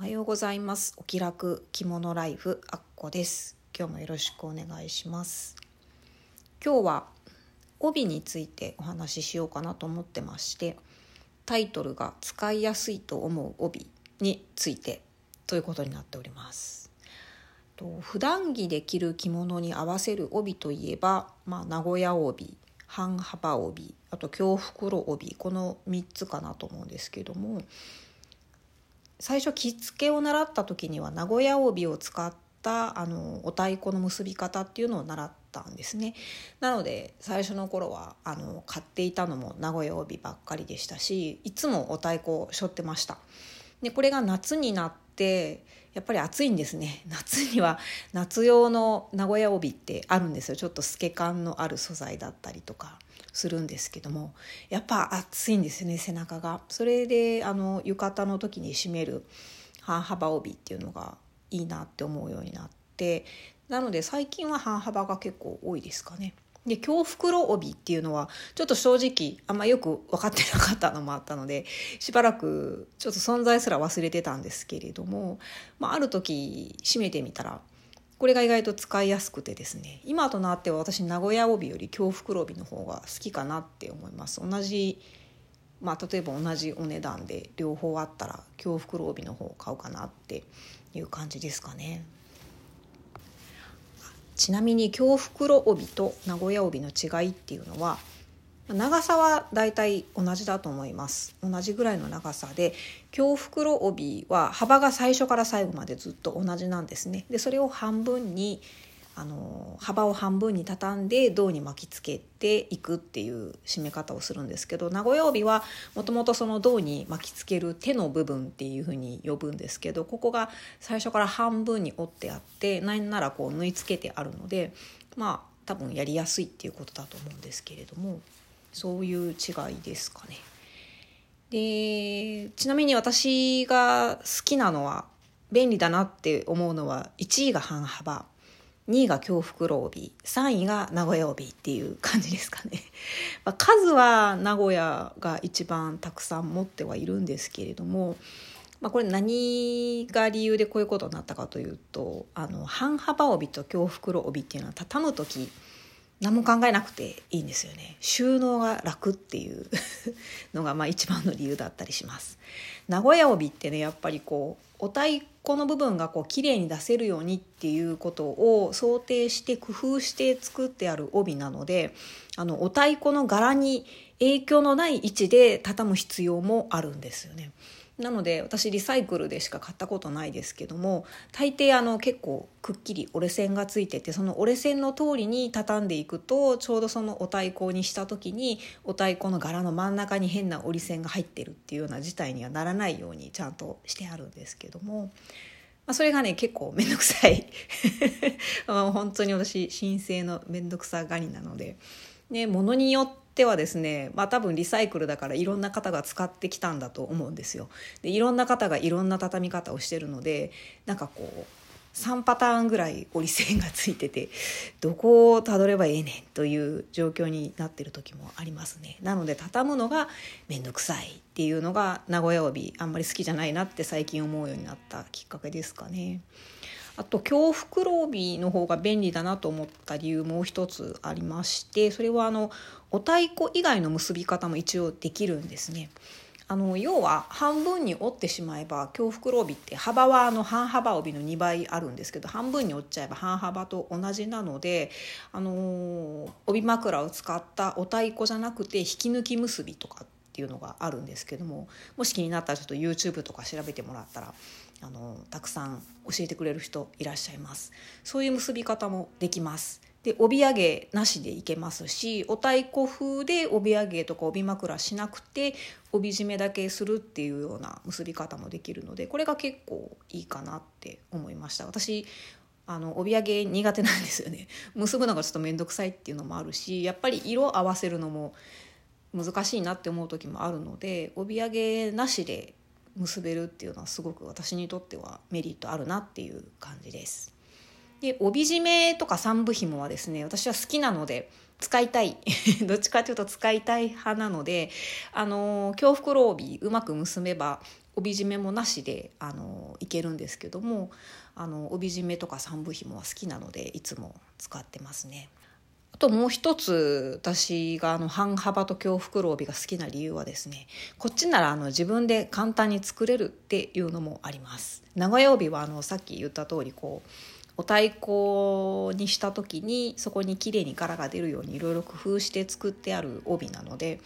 おはようございます。お気楽着物ライフあっこです。今日もよろしくお願いします。今日は帯についてお話ししようかなと思ってましてタイトルが使いやすいと思う帯についてということになっております。と普段着で着る着物に合わせる帯といえば、まあ、名古屋帯半幅帯あと京袋帯この3つかなと思うんですけども最初着付けを習った時には名古屋帯を使ったあのお太鼓の結び方っていうのを習ったんですね。なので最初の頃はあの買っていたのも名古屋帯ばっかりでしたしいつもお太鼓を背負ってました。でこれが夏になってやっぱり暑いんですね。夏には夏用の名古屋帯ってあるんですよ。ちょっと透け感のある素材だったりとかするんですけどもやっぱ暑いんですよね背中が。それであの浴衣の時に締める半幅帯っていうのがいいなって思うようになってなので最近は半幅が結構多いですかね。で京袋帯っていうのはちょっと正直あんまよく分かってなかったのもあったのでしばらくちょっと存在すら忘れてたんですけれども、まあ、ある時締めてみたらこれが意外と使いやすくてですね今となっては私名古屋帯より京袋帯の方が好きかなって思います。同じまあ例えば同じお値段で両方あったら京袋帯の方を買うかなっていう感じですかね。ちなみに京袋帯と名古屋帯の違いっていうのは長さはだいたい同じだと思います。同じぐらいの長さで京袋帯は幅が最初から最後までずっと同じなんですね。でそれを半分にあの幅を半分に畳んで胴に巻きつけていくっていう締め方をするんですけど名古屋帯はもともとその胴に巻きつける手の部分っていうふうに呼ぶんですけどここが最初から半分に折ってあって何ならこう縫い付けてあるのでまあ多分やりやすいっていうことだと思うんですけれども。そういう違いですかね。でちなみに私が好きなのは便利だなって思うのは1位が半幅2位が京袋帯3位が名古屋帯っていう感じですかね。まあ、数は名古屋が一番たくさん持ってはいるんですけれども、まあ、これ何が理由でこういうことになったかというとあの半幅帯と京袋帯っていうのは畳む時何も考えなくていいんですよね収納が楽っていう のがまあ一番の理由だったりします名古屋帯ってねやっぱりこうお太鼓の部分がこう綺麗に出せるようにっていうことを想定して工夫して作ってある帯なのであのお太鼓の柄に影響のない位置で畳む必要もあるんですよね。なので私リサイクルでしか買ったことないですけども大抵あの結構くっきり折れ線がついててその折れ線の通りに畳んでいくとちょうどそのお太鼓にした時にお太鼓の柄の真ん中に変な折り線が入ってるっていうような事態にはならないようにちゃんとしてあるんですけども。ま、それがね結構面倒くさい 本当に私神聖の面倒くさがりなので、ね、物によってはですねまあ多分リサイクルだからいろんな方が使ってきたんだと思うんですよ。でいろんな方がいろんな畳み方をしてるのでなんかこう3パターンぐらい折り線がついてて どこをたどればええねんという状況になってる時もありますねなので畳むのが面倒くさいっていうのが名古屋帯あんまり好きじゃないなって最近思うようになったきっかけですかね。あと京袋帯の方が便利だなと思った理由もう一つありましてそれはあのお太鼓以外の結び方も一応できるんですね。あの要は半分に折ってしまえば京袋帯って幅はあの半幅帯の2倍あるんですけど半分に折っちゃえば半幅と同じなので、あの帯枕を使ったお太鼓じゃなくて引き抜き結びとかっていうのがあるんですけどももし気になったらちょっと YouTube とか調べてもらったらあのたくさん教えてくれる人いらっしゃいます。そういう結び方もできます。で帯揚げなしでいけますしお太鼓風で帯揚げとか帯枕しなくて帯締めだけするっていうような結び方もできるのでこれが結構いいかなって思いました。私あの帯揚げ苦手なんですよね。結ぶのがちょっと面倒くさいっていうのもあるしやっぱり色合わせるのも難しいなって思う時もあるので帯揚げなしで結べるっていうのはすごく私にとってはメリットあるなっていう感じです。で帯締めとか三部紐はですね私は好きなので使いたい どっちかというと使いたい派なのであの京袋帯うまく結べば帯締めもなしであのいけるんですけどもあの帯締めとか三部紐は好きなのでいつも使ってますね。ともう一つ私があの半幅と京袋帯が好きな理由はですねこっちならあの自分で簡単に作れるっていうのもあります。名古屋帯はあのさっき言った通りこうお太鼓にした時にそこに綺麗に柄が出るようにいろいろ工夫して作ってある帯なので、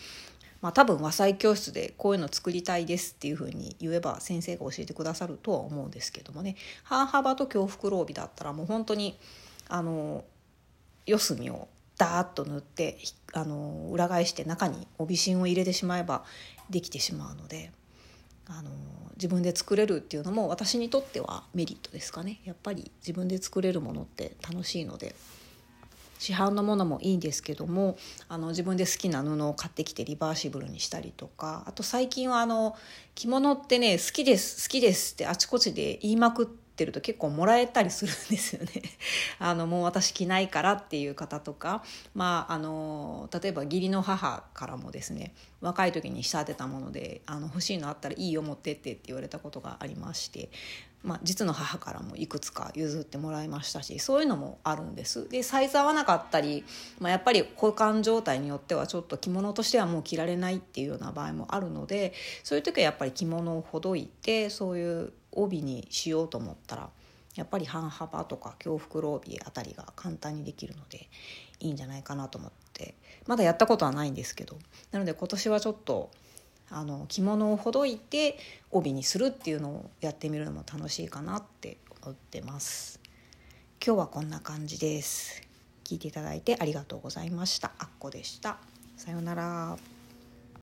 まあ、多分和裁教室でこういうの作りたいですっていうふうに言えば先生が教えてくださるとは思うんですけどもね。半幅と京袋帯だったらもう本当にあの四隅をダーッと塗ってあの裏返して中に帯芯を入れてしまえばできてしまうのであの自分で作れるっていうのも私にとってはメリットですかね。やっぱり自分で作れるものって楽しいので市販のものもいいんですけどもあの自分で好きな布を買ってきてリバーシブルにしたりとかあと最近はあの着物ってね好きです好きですってあちこちで言いまくってってると結構もらえたりするんですよね。あのもう私着ないからっていう方とか、まあ、あの例えば義理の母からもですね若い時に仕立てたものであの欲しいのあったらいいよ持ってってって言われたことがありまして、まあ、実の母からもいくつか譲ってもらいましたしそういうのもあるんです。でサイズ合わなかったり、まあ、やっぱり保管状態によってはちょっと着物としてはもう着られないっていうような場合もあるのでそういう時はやっぱり着物をほどいてそういう帯にしようと思ったらやっぱり半幅とか京袋帯あたりが簡単にできるのでいいんじゃないかなと思ってまだやったことはないんですけどなので今年はちょっとあの着物をほどいて帯にするっていうのをやってみるのも楽しいかなって思ってます。今日はこんな感じです。聞いていただいてありがとうございました。あっこでした。さようなら。